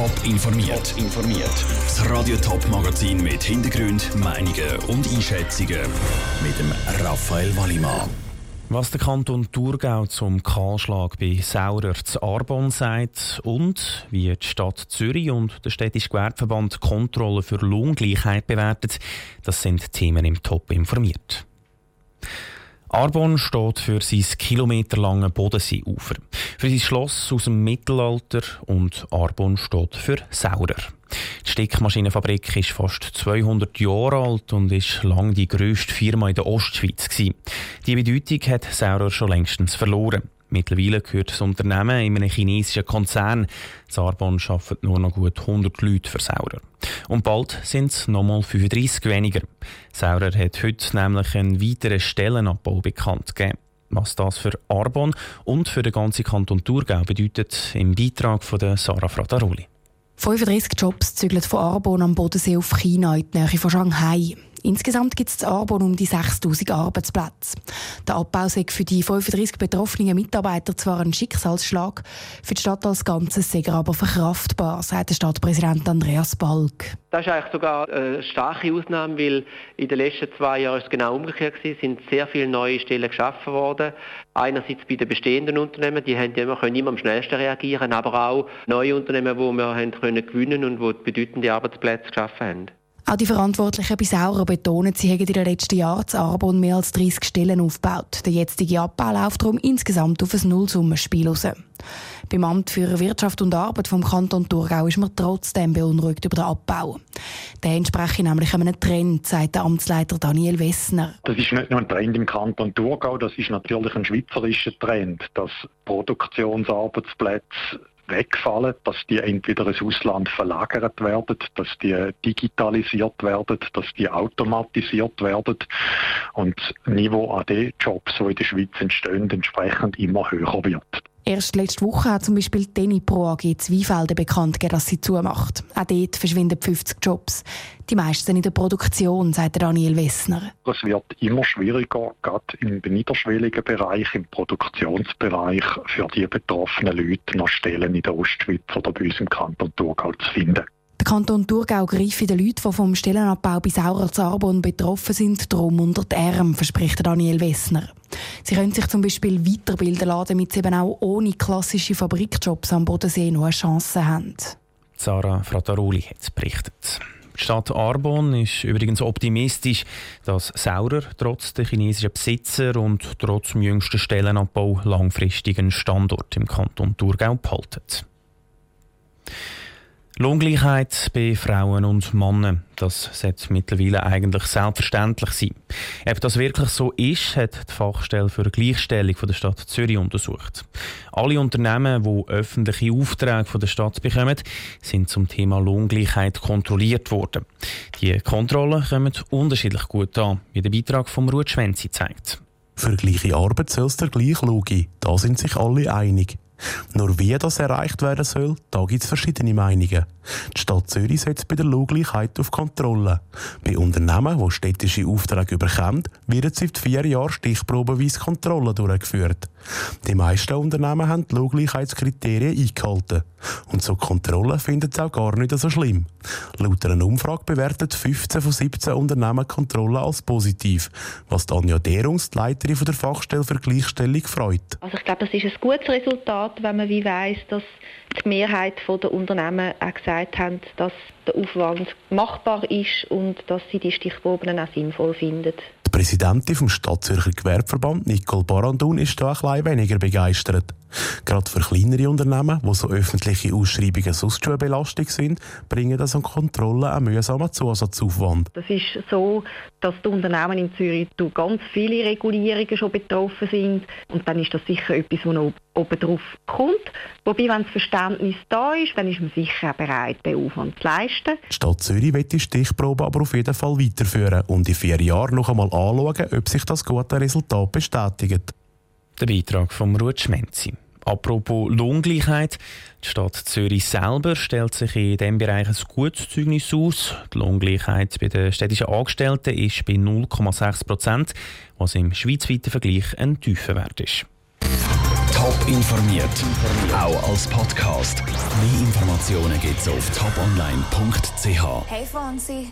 Top informiert. informiert. Das Radio Top Magazin mit Hintergrund, Meinungen und Einschätzungen mit dem Raphael Wallimann. Was der Kanton Thurgau zum Kahlschlag bei Saurer zu Arbon sagt und wie die Stadt Zürich und der städtische Gewerbeverband Kontrolle für Lohngleichheit bewertet, das sind Themen im Top informiert. Arbon steht für sein kilometerlange Bodenseeufer, für sein Schloss aus dem Mittelalter und Arbon steht für Saurer. Die Stickmaschinenfabrik ist fast 200 Jahre alt und ist lange die grösste Firma in der Ostschweiz. Gewesen. Die Bedeutung hat Saurer schon längstens verloren. Mittlerweile gehört das Unternehmen in einem chinesischen Konzern. Zarbon arbeitet nur noch gut 100 Leute für Saurer. Und bald sind es nochmal 35 weniger. Saurer hat heute nämlich einen weiteren Stellenabbau bekannt gegeben. Was das für Arbon und für den ganzen Kanton Thurgau bedeutet, im Beitrag von Sarah Frataroli. 35 Jobs zügeln von Arbon am Bodensee auf China in die Nähe von Shanghai. Insgesamt gibt es in Arbon um die 6000 Arbeitsplätze. Der Abbau sei für die 35 betroffenen Mitarbeiter zwar ein Schicksalsschlag, für die Stadt als Ganzes sei er aber verkraftbar, sagt der Stadtpräsident Andreas Balk. Das ist eigentlich sogar eine starke Ausnahme, weil in den letzten zwei Jahren es genau umgekehrt gewesen. Es sind sehr viele neue Stellen geschaffen worden. Einerseits bei den bestehenden Unternehmen, die haben immer, können immer am schnellsten reagieren, aber auch neue Unternehmen, die wir haben können und die bedeutende Arbeitsplätze geschaffen haben. Auch die Verantwortlichen bei Saurer betonen, sie haben in den letzten Jahren zu Arbon mehr als 30 Stellen aufgebaut. Der jetzige Abbau läuft darum insgesamt auf ein Nullsummenspiel raus. Beim Amt für Wirtschaft und Arbeit vom Kanton Thurgau ist man trotzdem beunruhigt über den Abbau. Der entspreche nämlich einem Trend, sagt der Amtsleiter Daniel Wessner. Das ist nicht nur ein Trend im Kanton Thurgau, das ist natürlich ein schweizerischer Trend, dass Produktionsarbeitsplätze wegfallen, dass die entweder ins Ausland verlagert werden, dass die digitalisiert werden, dass die automatisiert werden und das Niveau an den Jobs, die in der Schweiz entstehen, entsprechend immer höher wird. Erst letzte Woche hat zum Beispiel die Denipro AG Zweifelden bekannt gegeben, dass sie zumacht. Auch dort verschwinden 50 Jobs. Die meisten in der Produktion, sagt Daniel Wessner. Es wird immer schwieriger, gerade im niederschwelligen Bereich, im Produktionsbereich, für die betroffenen Leute noch Stellen in der Ostschweiz oder bei uns im Kanton Thurgau zu finden. Der Kanton Thurgau greife den Leuten, die vom Stellenabbau bei Saurer Zarbon betroffen sind, drum unter die Arme, verspricht Daniel Wessner. Sie können sich zum Beispiel weiterbilden lassen, damit sie eben auch ohne klassische Fabrikjobs am Bodensee noch eine Chance haben. Sarah Frattaroli hat berichtet. Die Stadt Arbon ist übrigens optimistisch, dass Saurer trotz der chinesischen Besitzer und trotz dem jüngsten Stellenabbau langfristig einen Standort im Kanton Thurgau behalten. Lohngleichheit bei Frauen und Männern, das sollte mittlerweile eigentlich selbstverständlich sein. Ob das wirklich so ist, hat die Fachstelle für Gleichstellung von der Stadt Zürich untersucht. Alle Unternehmen, die öffentliche Aufträge von der Stadt bekommen, sind zum Thema Lohngleichheit kontrolliert worden. Die Kontrollen kommen unterschiedlich gut an, wie der Beitrag von Ruth Schwenzi zeigt. Für gleiche Arbeit soll es der gleiche geben. Da sind sich alle einig. Nur wie das erreicht werden soll, da gibt es verschiedene Meinungen. Die Stadt Zürich setzt bei der Lohngleichheit auf Kontrolle. Bei Unternehmen, die städtische Aufträge überkommen, werden seit vier Jahren stichprobenweise Kontrollen durchgeführt. Die meisten Unternehmen haben die Lohngleichheitskriterien eingehalten. Und so Kontrollen finden sie auch gar nicht so schlimm. Laut einer Umfrage bewertet 15 von 17 Unternehmen Kontrollen als positiv, was Anja Derungs, die Leiterin der Fachstelle für Gleichstellung, freut. Also ich glaube, das ist ein gutes Resultat, wenn man wie weiss, dass die Mehrheit der Unternehmen auch gesagt haben, dass der Aufwand machbar ist und dass sie die Stichproben auch sinnvoll finden. Die Präsidentin vom Stadtzürcher Gewerbeverband, Nicole Barandun, ist da ein weniger begeistert. Gerade für kleinere Unternehmen, wo so öffentliche Ausschreibungen sonst schon eine Belastung sind, bringen das an Kontrollen einen mühsamen Zusatzaufwand. Das ist so, dass die Unternehmen in Zürich durch ganz viele Regulierungen schon betroffen sind. Und dann ist das sicher etwas, was noch oben drauf kommt. Wobei, wenn das Verständnis da ist, dann ist man sicher auch bereit, den Aufwand zu leisten. Die Stadt Zürich wird die Stichprobe aber auf jeden Fall weiterführen und in vier Jahren noch einmal anschauen, ob sich das gute Resultat bestätigt. Der Beitrag von Ruth Schmenzi. Apropos Lohngleichheit. Die Stadt Zürich selber stellt sich in diesem Bereich ein gutes Zeugnis aus. Die Lohngleichheit bei den städtischen Angestellten ist bei 0,6 Prozent, was im schweizweiten Vergleich ein tiefer Wert ist. Top informiert, auch als Podcast. Mehr Informationen gibt's auf toponline.ch. Hey Fonsi.